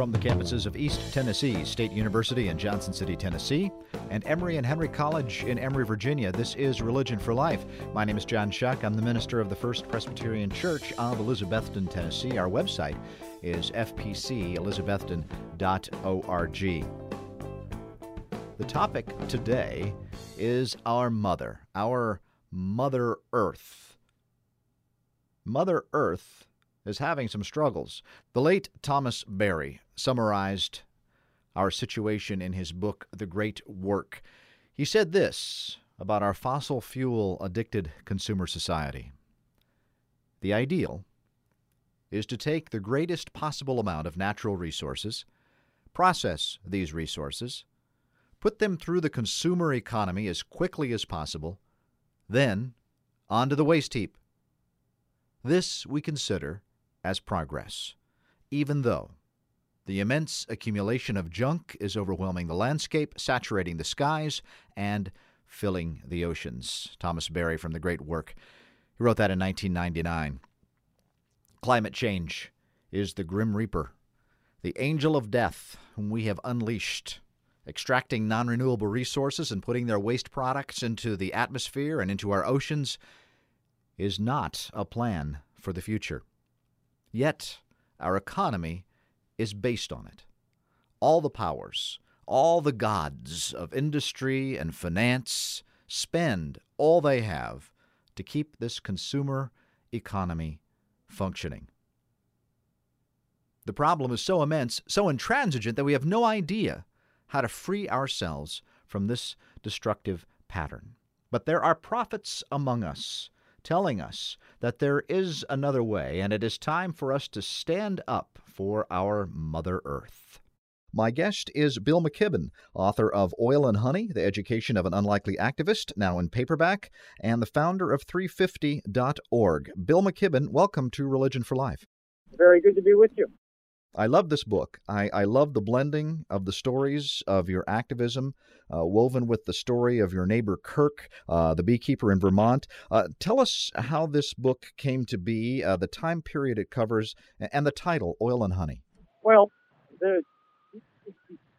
from the campuses of East Tennessee State University in Johnson City, Tennessee, and Emory and Henry College in Emory, Virginia. This is Religion for Life. My name is John Shuck. I'm the minister of the First Presbyterian Church of Elizabethton, Tennessee. Our website is fpcelizabethton.org. The topic today is our mother, our Mother Earth. Mother Earth is having some struggles. The late Thomas Berry summarized our situation in his book, The Great Work. He said this about our fossil fuel addicted consumer society The ideal is to take the greatest possible amount of natural resources, process these resources, put them through the consumer economy as quickly as possible, then onto the waste heap. This we consider as progress, even though the immense accumulation of junk is overwhelming the landscape, saturating the skies, and filling the oceans. Thomas Berry from the great work. He wrote that in 1999. Climate change is the grim reaper, the angel of death whom we have unleashed, extracting non renewable resources and putting their waste products into the atmosphere and into our oceans is not a plan for the future. Yet, our economy is based on it. All the powers, all the gods of industry and finance spend all they have to keep this consumer economy functioning. The problem is so immense, so intransigent, that we have no idea how to free ourselves from this destructive pattern. But there are prophets among us telling us that there is another way, and it is time for us to stand up for our Mother Earth. My guest is Bill McKibben, author of Oil and Honey The Education of an Unlikely Activist, now in paperback, and the founder of 350.org. Bill McKibben, welcome to Religion for Life. Very good to be with you. I love this book. I, I love the blending of the stories of your activism, uh, woven with the story of your neighbor Kirk, uh, the beekeeper in Vermont. Uh, tell us how this book came to be, uh, the time period it covers, and the title, Oil and Honey. Well, the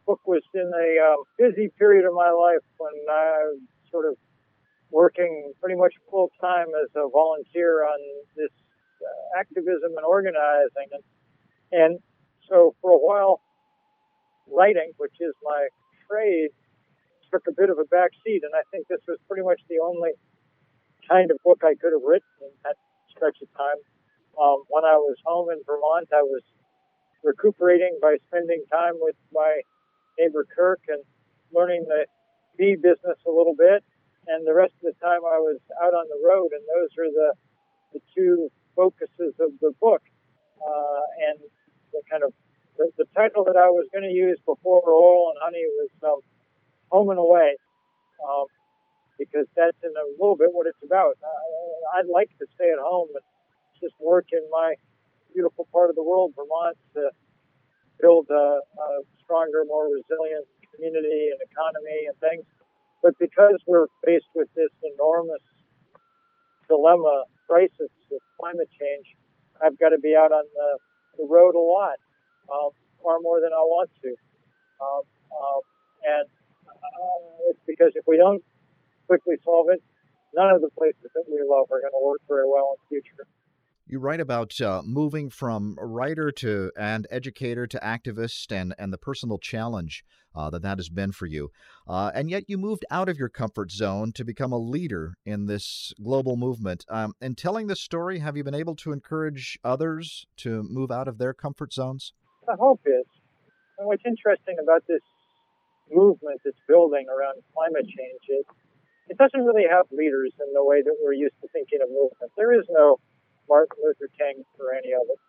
book was in a uh, busy period of my life when I was sort of working pretty much full time as a volunteer on this uh, activism and organizing. And, and so for a while, writing, which is my trade, took a bit of a back seat, and I think this was pretty much the only kind of book I could have written in that stretch of time. Um, when I was home in Vermont, I was recuperating by spending time with my neighbor Kirk and learning the bee business a little bit. And the rest of the time I was out on the road, and those are the, the two focuses of the book. Uh, and the kind of the, the title that I was going to use before Oil and Honey was um, Home and Away, um, because that's in a little bit what it's about. I, I'd like to stay at home and just work in my beautiful part of the world, Vermont, to build a, a stronger, more resilient community and economy and things. But because we're faced with this enormous dilemma, crisis of climate change, I've got to be out on the the road a lot, um, far more than I want to. Um, um, and uh, it's because if we don't quickly solve it, none of the places that we love are going to work very well in the future. You write about uh, moving from writer to and educator to activist and, and the personal challenge uh, that that has been for you. Uh, and yet you moved out of your comfort zone to become a leader in this global movement. Um, in telling this story, have you been able to encourage others to move out of their comfort zones? The hope is. And what's interesting about this movement that's building around climate change is it doesn't really have leaders in the way that we're used to thinking of movement. There is no Martin Luther any of it.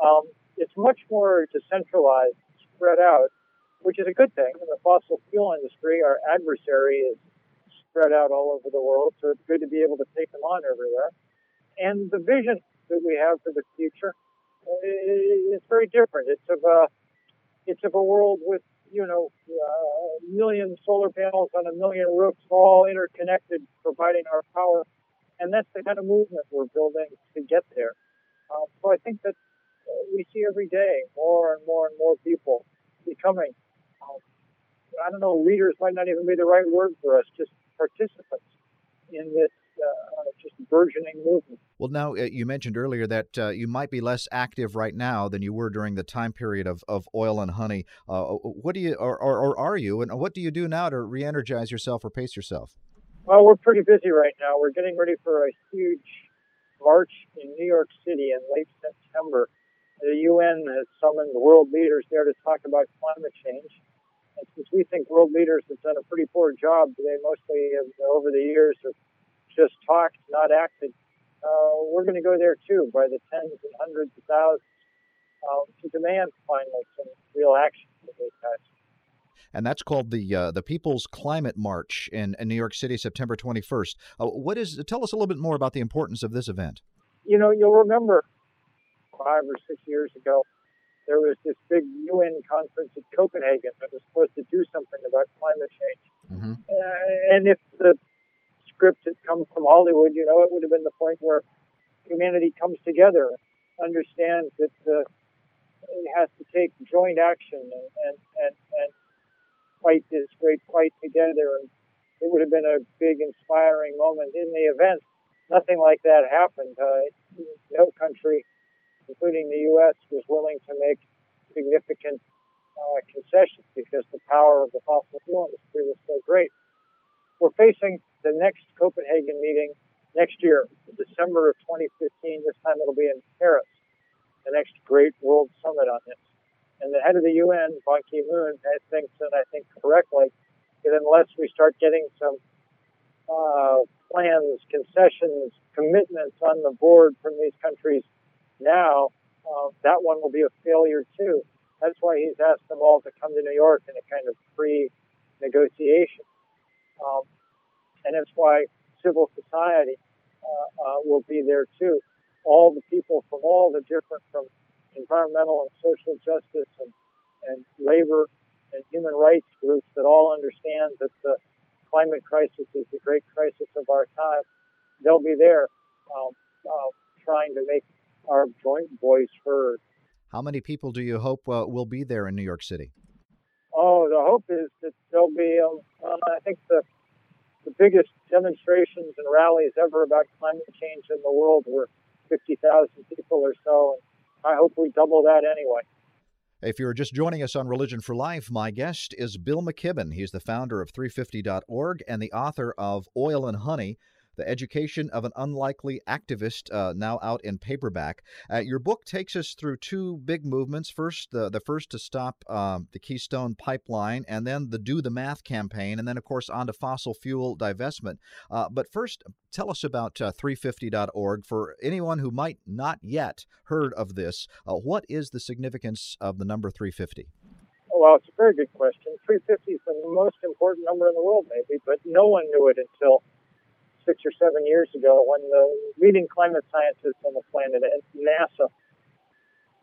Um, it's much more decentralized, spread out, which is a good thing. In the fossil fuel industry, our adversary is spread out all over the world, so it's good to be able to take them on everywhere. And the vision that we have for the future is very different. It's of a it's of a world with you know uh, a million solar panels on a million roofs, all interconnected, providing our power and that's the kind of movement we're building to get there. Uh, so I think that we see every day more and more and more people becoming, um, I don't know, leaders might not even be the right word for us, just participants in this uh, just burgeoning movement. Well, now uh, you mentioned earlier that uh, you might be less active right now than you were during the time period of, of oil and honey. Uh, what do you, or, or, or, are you, and what do you do now to re-energize yourself or pace yourself? Well, we're pretty busy right now. We're getting ready for a huge march in New York City in late September. The UN has summoned world leaders there to talk about climate change. And since we think world leaders have done a pretty poor job, they mostly have, over the years have just talked, not acted. Uh, we're going to go there too by the tens and hundreds of thousands uh, to demand finally some real action from these guys and that's called the uh, the People's Climate March in, in New York City, September 21st. Uh, what is? Tell us a little bit more about the importance of this event. You know, you'll remember five or six years ago, there was this big UN conference in Copenhagen that was supposed to do something about climate change. Mm-hmm. Uh, and if the script had come from Hollywood, you know, it would have been the point where humanity comes together, understands that uh, it has to take joint action and, and, and, and fight this great fight together. And it would have been a big, inspiring moment in the event. Nothing like that happened. Uh, no country, including the U.S., was willing to make significant uh, concessions because the power of the fossil fuel industry was so great. We're facing the next Copenhagen meeting next year, December of 2015. This time it'll be in Paris, the next great world summit on this. And the head of the UN, Ban Ki-moon, thinks, and I think correctly, that unless we start getting some uh, plans, concessions, commitments on the board from these countries now, uh, that one will be a failure too. That's why he's asked them all to come to New York in a kind of pre-negotiation. Um, and that's why civil society uh, uh, will be there too. All the people from all the different, from environmental and social justice and, and labor and human rights groups that all understand that the climate crisis is the great crisis of our time. They'll be there um, uh, trying to make our joint voice heard. How many people do you hope uh, will be there in New York City? Oh, the hope is that there'll be, um, uh, I think, the, the biggest demonstrations and rallies ever about climate change in the world were 50,000 people or so. And I hope we double that anyway. If you're just joining us on Religion for Life, my guest is Bill McKibben. He's the founder of 350.org and the author of Oil and Honey the Education of an Unlikely Activist, uh, now out in paperback. Uh, your book takes us through two big movements. First, the, the first to stop um, the Keystone Pipeline, and then the Do the Math campaign, and then, of course, on to fossil fuel divestment. Uh, but first, tell us about 350.org. Uh, For anyone who might not yet heard of this, uh, what is the significance of the number 350? Well, it's a very good question. 350 is the most important number in the world, maybe, but no one knew it until six or seven years ago when the leading climate scientists on the planet at NASA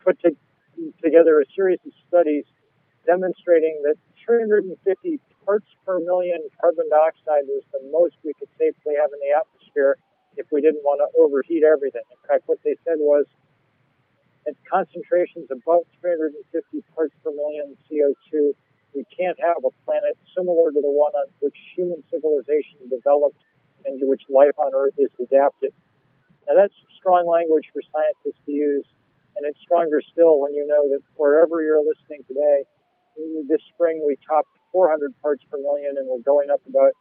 put to, together a series of studies demonstrating that 350 parts per million carbon dioxide was the most we could safely have in the atmosphere if we didn't want to overheat everything. In fact, what they said was at concentrations above 350 parts per million CO2, we can't have a planet similar to the one on which human civilization developed and to which life on Earth is adapted. Now, that's strong language for scientists to use, and it's stronger still when you know that wherever you're listening today, this spring we topped 400 parts per million, and we're going up about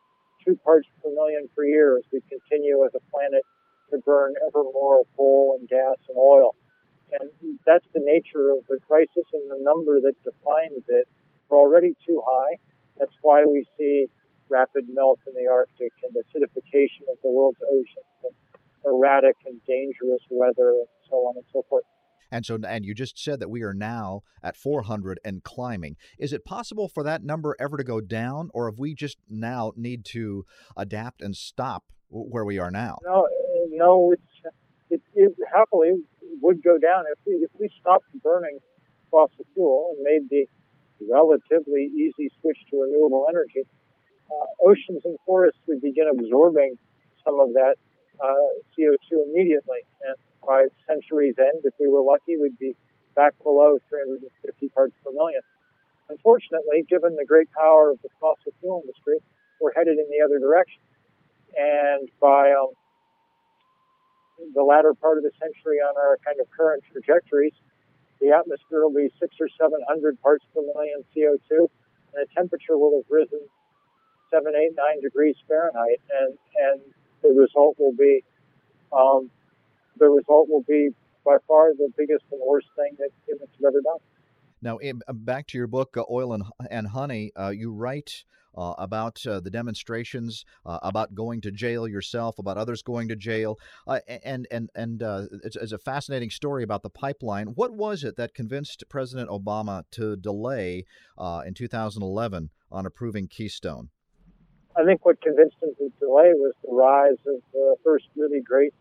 two parts per million per year as we continue as a planet to burn ever more coal and gas and oil. And that's the nature of the crisis and the number that defines it. We're already too high. That's why we see rapid melt in the Arctic and acidification of the world's oceans and erratic and dangerous weather and so on and so forth. And so, and you just said that we are now at 400 and climbing. Is it possible for that number ever to go down, or if we just now need to adapt and stop where we are now? No, no, it's, it, it happily would go down if we if we stopped burning fossil fuel and made the relatively easy switch to renewable energy uh, oceans and forests would begin absorbing some of that uh, CO2 immediately. And by century's end, if we were lucky, we'd be back below 350 parts per million. Unfortunately, given the great power of the fossil fuel industry, we're headed in the other direction. And by um, the latter part of the century on our kind of current trajectories, the atmosphere will be six or seven hundred parts per million CO2, and the temperature will have risen seven, eight, nine degrees Fahrenheit, and and the result will be um, the result will be by far the biggest and worst thing that humans have ever done. Now, back to your book, uh, Oil and, and Honey, uh, you write uh, about uh, the demonstrations, uh, about going to jail yourself, about others going to jail, uh, and and and uh, it's, it's, a fascinating story about the pipeline. What was it that convinced President Obama to delay uh, in 2011 on approving Keystone? I think what convinced him to delay was the rise of the first really great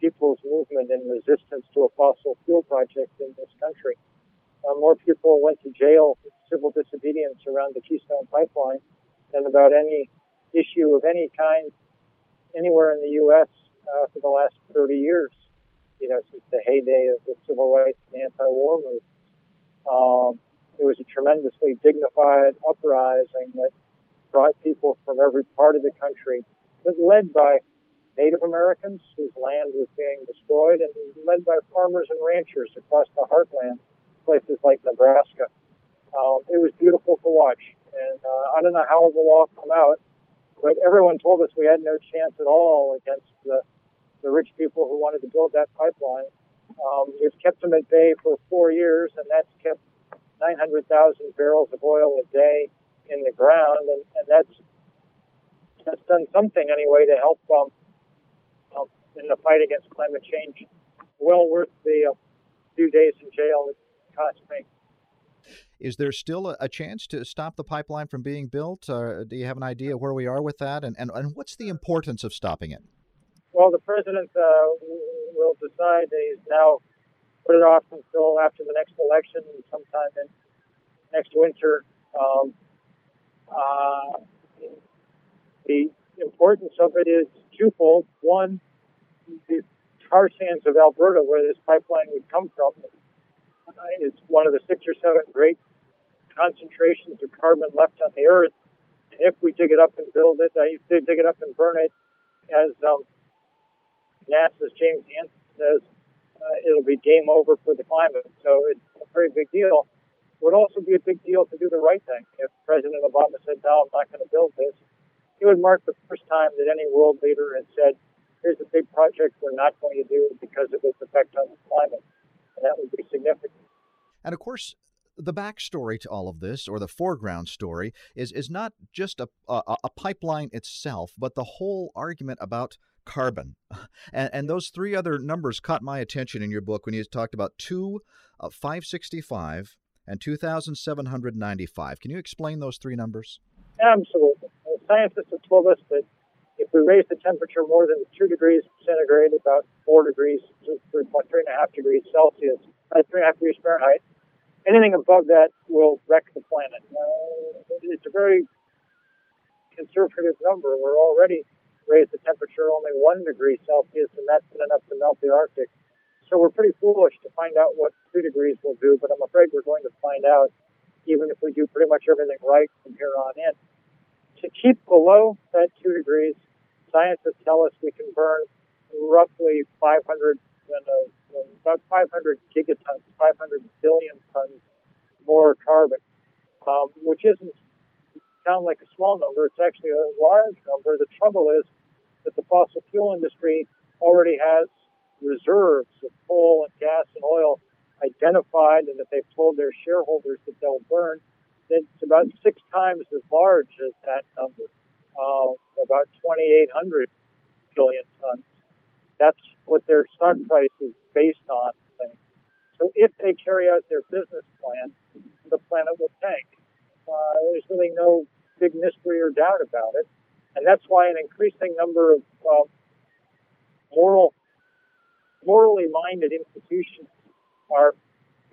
people's movement in resistance to a fossil fuel project in this country. Uh, more people went to jail for civil disobedience around the Keystone Pipeline than about any issue of any kind anywhere in the U.S. Uh, for the last 30 years. You know, since the heyday of the civil rights and anti-war movement. Um, it was a tremendously dignified uprising that brought people from every part of the country, but led by Native Americans whose land was being destroyed, and led by farmers and ranchers across the heartland places like Nebraska. Um, it was beautiful to watch. And uh, I don't know how it will all come out, but everyone told us we had no chance at all against the, the rich people who wanted to build that pipeline. Um, we've kept them at bay for four years, and that's kept 900,000 barrels of oil a day in the ground, and, and that's that's done something anyway to help um, um, in the fight against climate change. Well worth the uh, few days in jail it cost me. Is there still a, a, chance to stop the pipeline from being built? Or do you have an idea where we are with that? And, and, and what's the importance of stopping it? Well, the president uh, will decide. He's now put it off until after the next election, sometime in next winter. Um, uh, the importance of it is twofold. One, the tar sands of Alberta, where this pipeline would come from, is one of the six or seven great concentrations of carbon left on the earth. And if we dig it up and build it, I uh, dig it up and burn it, as um, NASA's James Hansen says, uh, it'll be game over for the climate. So it's a very big deal. It would also be a big deal to do the right thing. If President Obama said, no, I'm not going to build this, it would mark the first time that any world leader had said, here's a big project we're not going to do because of its effect on the climate and that would be significant. And of course, the backstory to all of this, or the foreground story, is is not just a, a, a pipeline itself, but the whole argument about carbon. And, and, those three other numbers caught my attention in your book when you talked about two, uh, 565, and 2,795. Can you explain those three numbers? Absolutely. Scientists have told us that if we raise the temperature more than 2 degrees centigrade, about 4 degrees, 3.5 degrees Celsius, uh, 3.5 degrees Fahrenheit, anything above that will wreck the planet. Uh, it's a very conservative number. We're already raised the temperature only 1 degree Celsius, and that's been enough to melt the Arctic. So we're pretty foolish to find out what 2 degrees will do, but I'm afraid we're going to find out even if we do pretty much everything right from here on in. To keep below that 2 degrees, scientists tell us we can burn roughly 500 uh, about 500 gigatons, 500 billion tons more carbon, um, which isn't sound like a small number. It's actually a large number. The trouble is that the fossil fuel industry already has reserves of coal and gas and oil identified, and that they've told their shareholders that they'll burn. then It's about six times as large as that number uh, about 2,800 billion tons. That's what their stock price is based on. So if they carry out their business plan, the planet will tank. Uh, there's really no big mystery or doubt about it. And that's why an increasing number of uh, moral, morally minded institutions are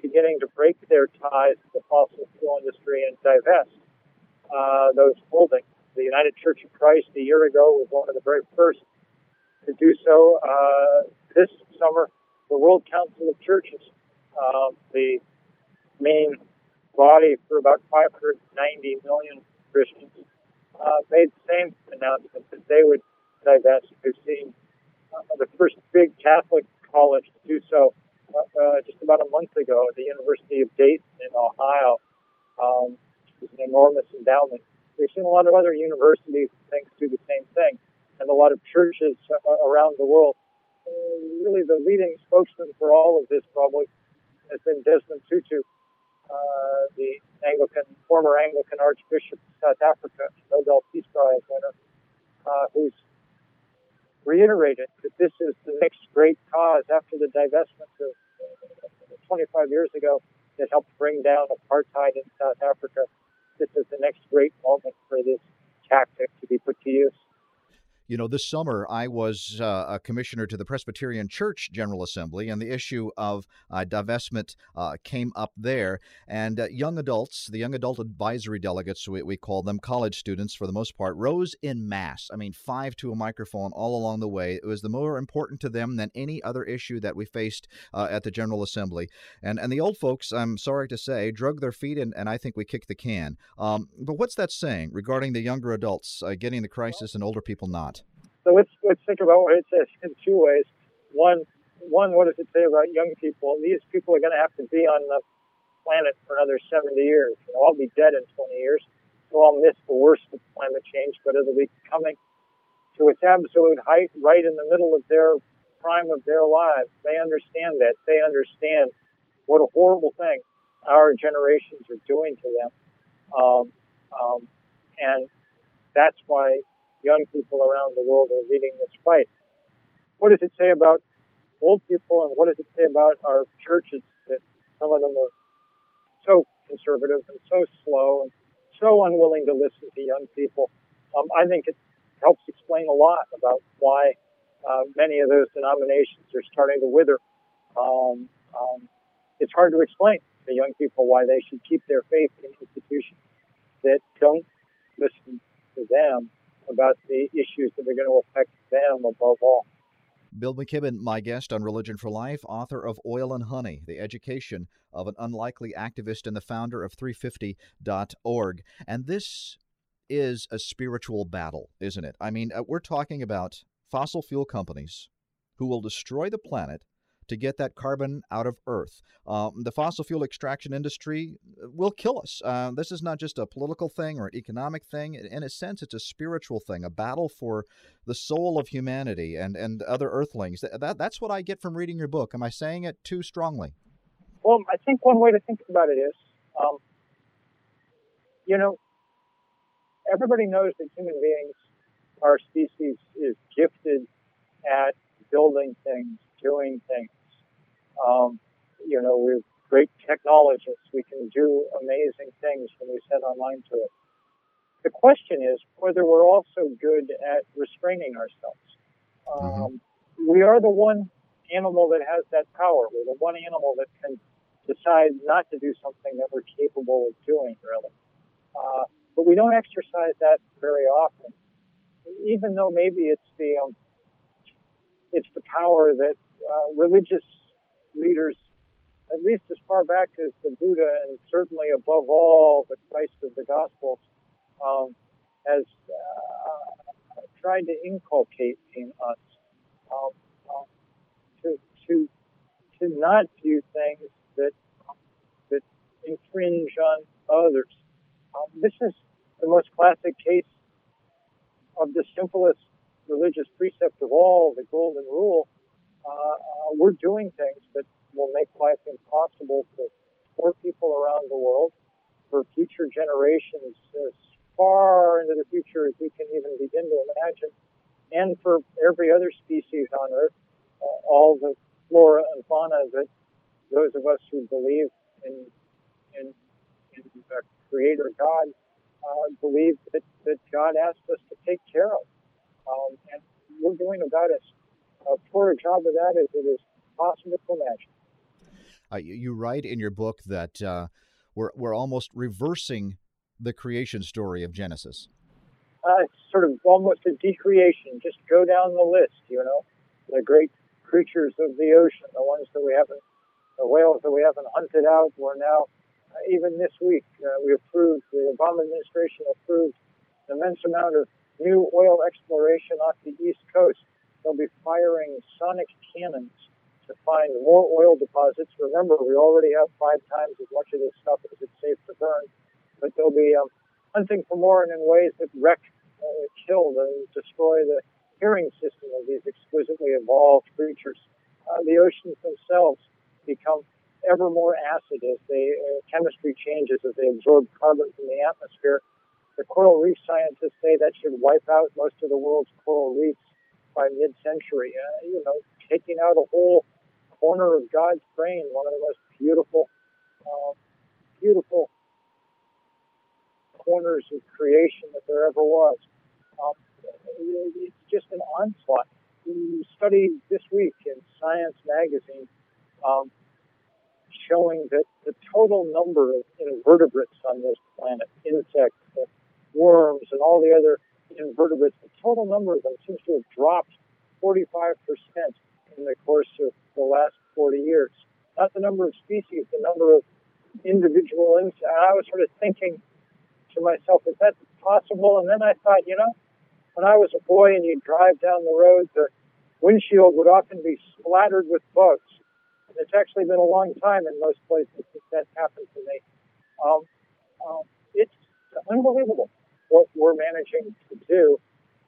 beginning to break their ties to the fossil fuel industry and divest uh, those holdings. The United Church of Christ a year ago was one of the very first to do so. Uh, this summer, the World Council of Churches uh, the main body for about 590 million Christians, uh, made the same announcement that they would divest. We've seen uh, the first big Catholic college to do so uh, uh, just about a month ago at the University of Dayton in Ohio. Um, it's an enormous endowment. We've seen a lot of other universities and things do the same thing, and a lot of churches uh, around the world. Uh, really, the leading spokesman for all of this probably has been Desmond Tutu, uh, the Anglican, former Anglican Archbishop of South Africa, Nobel Peace Prize winner, uh, who's reiterated that this is the next great cause after the divestment of 25 years ago that helped bring down apartheid in South Africa this is the next great moment for this tactic to be put to use. You know, this summer I was uh, a commissioner to the Presbyterian Church General Assembly, and the issue of uh, divestment uh, came up there. And uh, young adults, the young adult advisory delegates, we, we call them college students for the most part, rose in mass. I mean, five to a microphone all along the way. It was the more important to them than any other issue that we faced uh, at the General Assembly. And and the old folks, I'm sorry to say, drug their feet, and, and I think we kicked the can. Um, but what's that saying regarding the younger adults uh, getting the crisis and older people not? So let's let's think about what it says in two ways. One, one, what does it say about young people? These people are going to have to be on the planet for another 70 years. You know, I'll be dead in 20 years, so I'll miss the worst of climate change, but it'll be coming to its absolute height right in the middle of their prime of their lives. They understand that. They understand what a horrible thing our generations are doing to them. Um, um, and that's why young people around the world are leading this fight. What does it say about old people and what does it say about our churches that some of them are so conservative and so slow and so unwilling to listen to young people? Um, I think it helps explain a lot about why uh, many of those denominations are starting to wither. Um, um, it's hard to explain to young people why they should keep their faith in institutions that don't listen to them about the issues that are going to affect them above all. Bill McKibben, my guest on Religion for Life, author of Oil and Honey, the education of an unlikely activist and the founder of 350.org. And this is a spiritual battle, isn't it? I mean, uh, we're talking about fossil fuel companies who will destroy the planet to get that carbon out of Earth. Um, the fossil fuel extraction industry will kill us. Uh, this is not just a political thing or an economic thing. In a sense, it's a spiritual thing, a battle for the soul of humanity and, and other Earthlings. That, that, that's what I get from reading your book. Am I saying it too strongly? Well, I think one way to think about it is, um, you know, everybody knows that human beings, our species, is gifted at building things, doing things. Um, you know, we're great technologists. We can do amazing things when we set our mind to it. The question is whether we're also good at restraining ourselves. Mm-hmm. Um, we are the one animal that has that power. We're the one animal that can decide not to do something that we're capable of doing, really. Uh, but we don't exercise that very often, even though maybe it's the um, it's the power that uh, religious leaders, at least as far back as the Buddha, and certainly above all the Christ of the Gospels, um, has uh, tried to inculcate in us um, um, to to to not do things that that infringe on others. Um, this is the most classic case of the simplest religious precept of all, the golden rule, uh, uh, we're doing things that will make life impossible for poor people around the world, for future generations as far into the future as we can even begin to imagine, and for every other species on Earth, uh, all the flora and fauna that those of us who believe in in, in the Creator God uh, believe that, that God asked us to take care of. Um, and we're doing about as uh, poor a job of that as it is possible to imagine. Uh, you write in your book that uh, we're, we're almost reversing the creation story of Genesis. Uh, it's sort of almost a decreation. Just go down the list, you know, the great creatures of the ocean, the ones that we haven't the whales that we haven't hunted out. We're now, uh, even this week, uh, we approved, the Obama administration approved an immense amount of new oil exploration off the East Coast. They'll be firing sonic cannons to find more oil deposits. Remember, we already have five times as much of this stuff as it's safe to burn, but they'll be um, hunting for more and in ways that wreck, uh, kill, and destroy the hearing system of these exquisitely evolved creatures. Uh, the oceans themselves become ever more acid as the uh, chemistry changes as they absorb carbon from the atmosphere. The coral reef scientists say that should wipe out most of the world's coral reefs by mid-century. Uh, you know, taking out a whole corner of God's brain, one of the most beautiful, uh, beautiful corners of creation that there ever was. Um, it's just an onslaught. We studied this week in Science magazine um, showing that the total number of invertebrates on this planet, insects, worms, and all the other invertebrates, the total number of them seems to have dropped 45% in the course of the last 40 years. Not the number of species, the number of individual insects. I was sort of thinking to myself, is that possible? And then I thought, you know, when I was a boy and you'd drive down the road, the windshield would often be splattered with bugs. And it's actually been a long time in most places since that happened to me. Um, um, it's unbelievable what we're managing to do.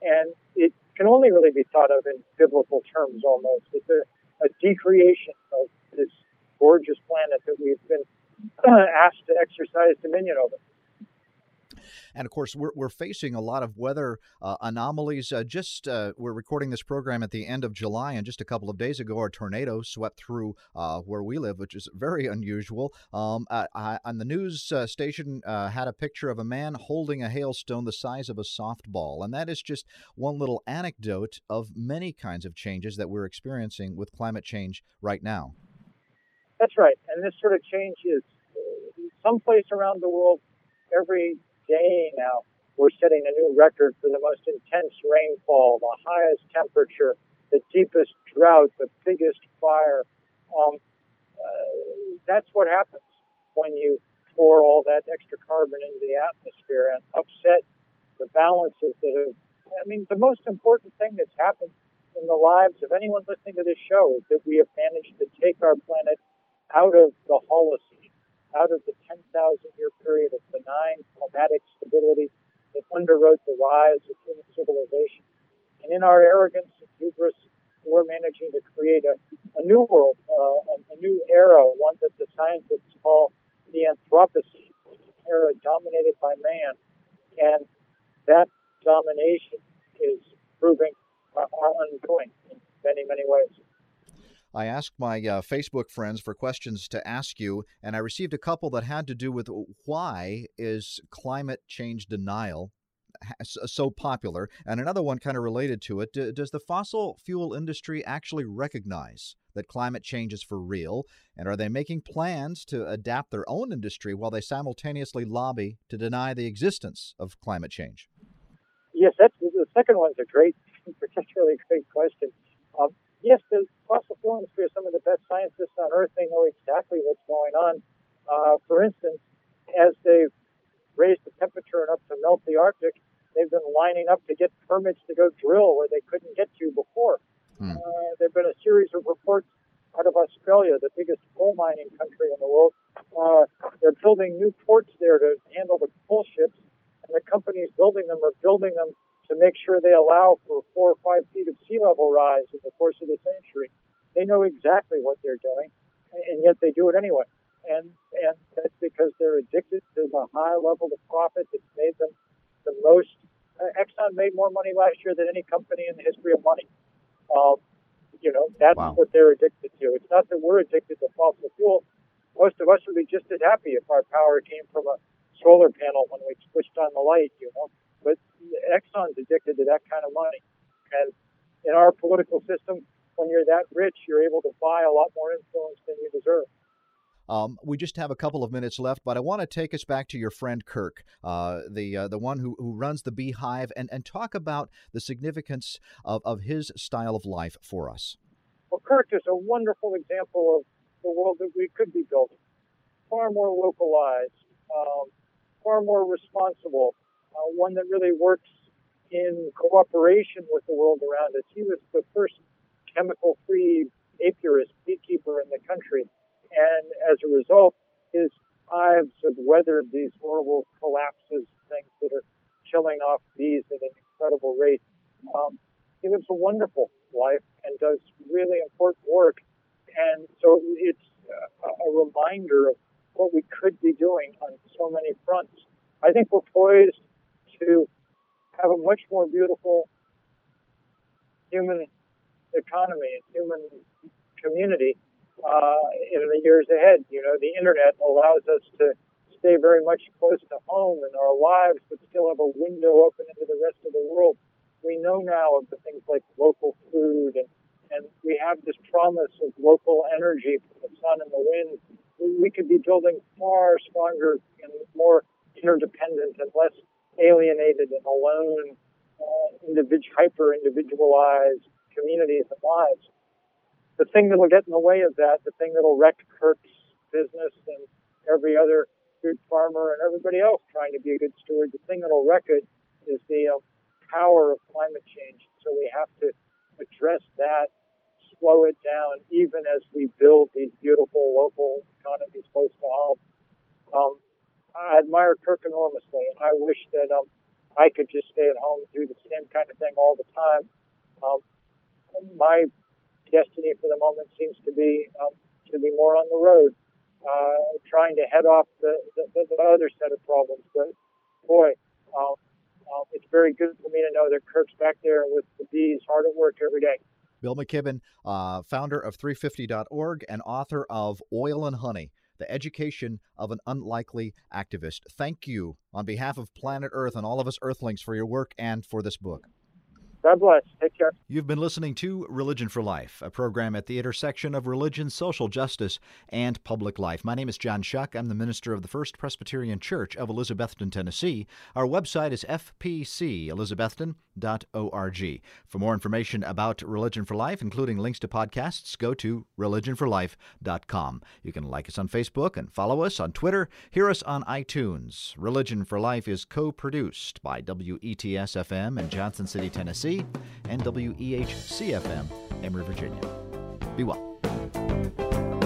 And it can only really be thought of in biblical terms almost. It's a, a decreation of this gorgeous planet that we've been asked to exercise dominion over. And of course, we're, we're facing a lot of weather uh, anomalies. Uh, just uh, we're recording this program at the end of July, and just a couple of days ago, a tornado swept through uh, where we live, which is very unusual. Um, I, on the news uh, station, had a picture of a man holding a hailstone the size of a softball, and that is just one little anecdote of many kinds of changes that we're experiencing with climate change right now. That's right, and this sort of change is someplace around the world every day now, we're setting a new record for the most intense rainfall, the highest temperature, the deepest drought, the biggest fire. Um, uh, that's what happens when you pour all that extra carbon into the atmosphere and upset the balances that have. I mean, the most important thing that's happened in the lives of anyone listening to this show is that we have managed to take our planet out of the Holocene out of the 10,000 year period of benign climatic stability that underwrote the rise of human civilization. And in our arrogance and hubris, we're managing to create a, a new world, uh, a, new era, one that the scientists call the Anthropocene, era dominated by man. And that domination is proving uh, our undoing in many, many ways. I asked my uh, Facebook friends for questions to ask you, and I received a couple that had to do with why is climate change denial so popular, and another one kind of related to it. Does the fossil fuel industry actually recognize that climate change is for real, and are they making plans to adapt their own industry while they simultaneously lobby to deny the existence of climate change? Yes, that's the second one's a great, particularly great question. Um, yes, the fossil fuel industry are some of the best scientists on Earth. They know exactly what's going on. Uh, for instance, as they've raised the temperature enough to melt the Arctic, they've been lining up to get permits to go drill where they couldn't get to before. Hmm. Uh, there have been a series of reports out of Australia, the biggest coal mining country in the world. Uh, they're building new ports there to handle the coal ships, and the companies building them are building them to make sure they allow for four or five feet of sea level rise in the course of the century. They know exactly what they're doing, and yet they do it anyway. And and that's because they're addicted to the high level of profit that's made them the most. Uh, Exxon made more money last year than any company in the history of money. Um, you know, that's wow. what they're addicted to. It's not that we're addicted to fossil fuel. Most of us would be just as happy if our power came from a solar panel when we switched on the light, you know. But Exxon's addicted to that kind of money. And in our political system, when you're that rich, you're able to buy a lot more influence than you deserve. Um, we just have a couple of minutes left, but I want to take us back to your friend Kirk, uh, the uh, the one who, who runs the Beehive, and, and talk about the significance of, of his style of life for us. Well, Kirk is a wonderful example of the world that we could be building. Far more localized, um, far more responsible, uh, one that really works in cooperation with the world around us. He was the first chemical-free apiarist beekeeper in the country, and as a result, his hives have weathered these horrible collapses, things that are killing off bees at an incredible rate. Um, he lives a wonderful life and does really important work. And so it's a, a reminder of what we could be doing on so many fronts. I think we're poised to have a much more beautiful human economy and human community uh, in the years ahead. You know, the internet allows us to stay very much close to home in our lives, but still have a window open into the rest of the world. We know now of the things like local food, and, and we have this promise of local energy from the sun and the wind. We could be building far stronger and more interdependent and less alienated and alone, uh, hyper individualized communities and lives. The thing that'll get in the way of that, the thing that'll wreck Kirk's business and every other fruit farmer and everybody else trying to be a good steward, the thing that'll wreck it is the uh, power of climate change. So we have to address that, slow it down, even as we build these beautiful local economies close to home. Um, I admire Kirk enormously, and I wish that um, I could just stay at home and do the same kind of thing all the time. Um, my destiny for the moment seems to be um, to be more on the road, uh, trying to head off the, the, the, other set of problems. But boy, um, um, it's very good for me to know that Kirk's back there with the bees, hard at work every day. Bill McKibben, uh, founder of 350.org and author of Oil and Honey the education of an unlikely activist. Thank you on behalf of Planet Earth and all of us Earthlings for your work and for this book. God bless. Take care. You've been listening to Religion for Life, a program at the intersection of religion, social justice, and public life. My name is John Shuck. I'm the minister of the First Presbyterian Church of Elizabethton, Tennessee. Our website is fpcelizabethton.org. For more information about Religion for Life, including links to podcasts, go to religionforlife.com. You can like us on Facebook and follow us on Twitter. Hear us on iTunes. Religion for Life is co produced by WETS FM in Johnson City, Tennessee and WEHC FM, Emory, Virginia. Be well.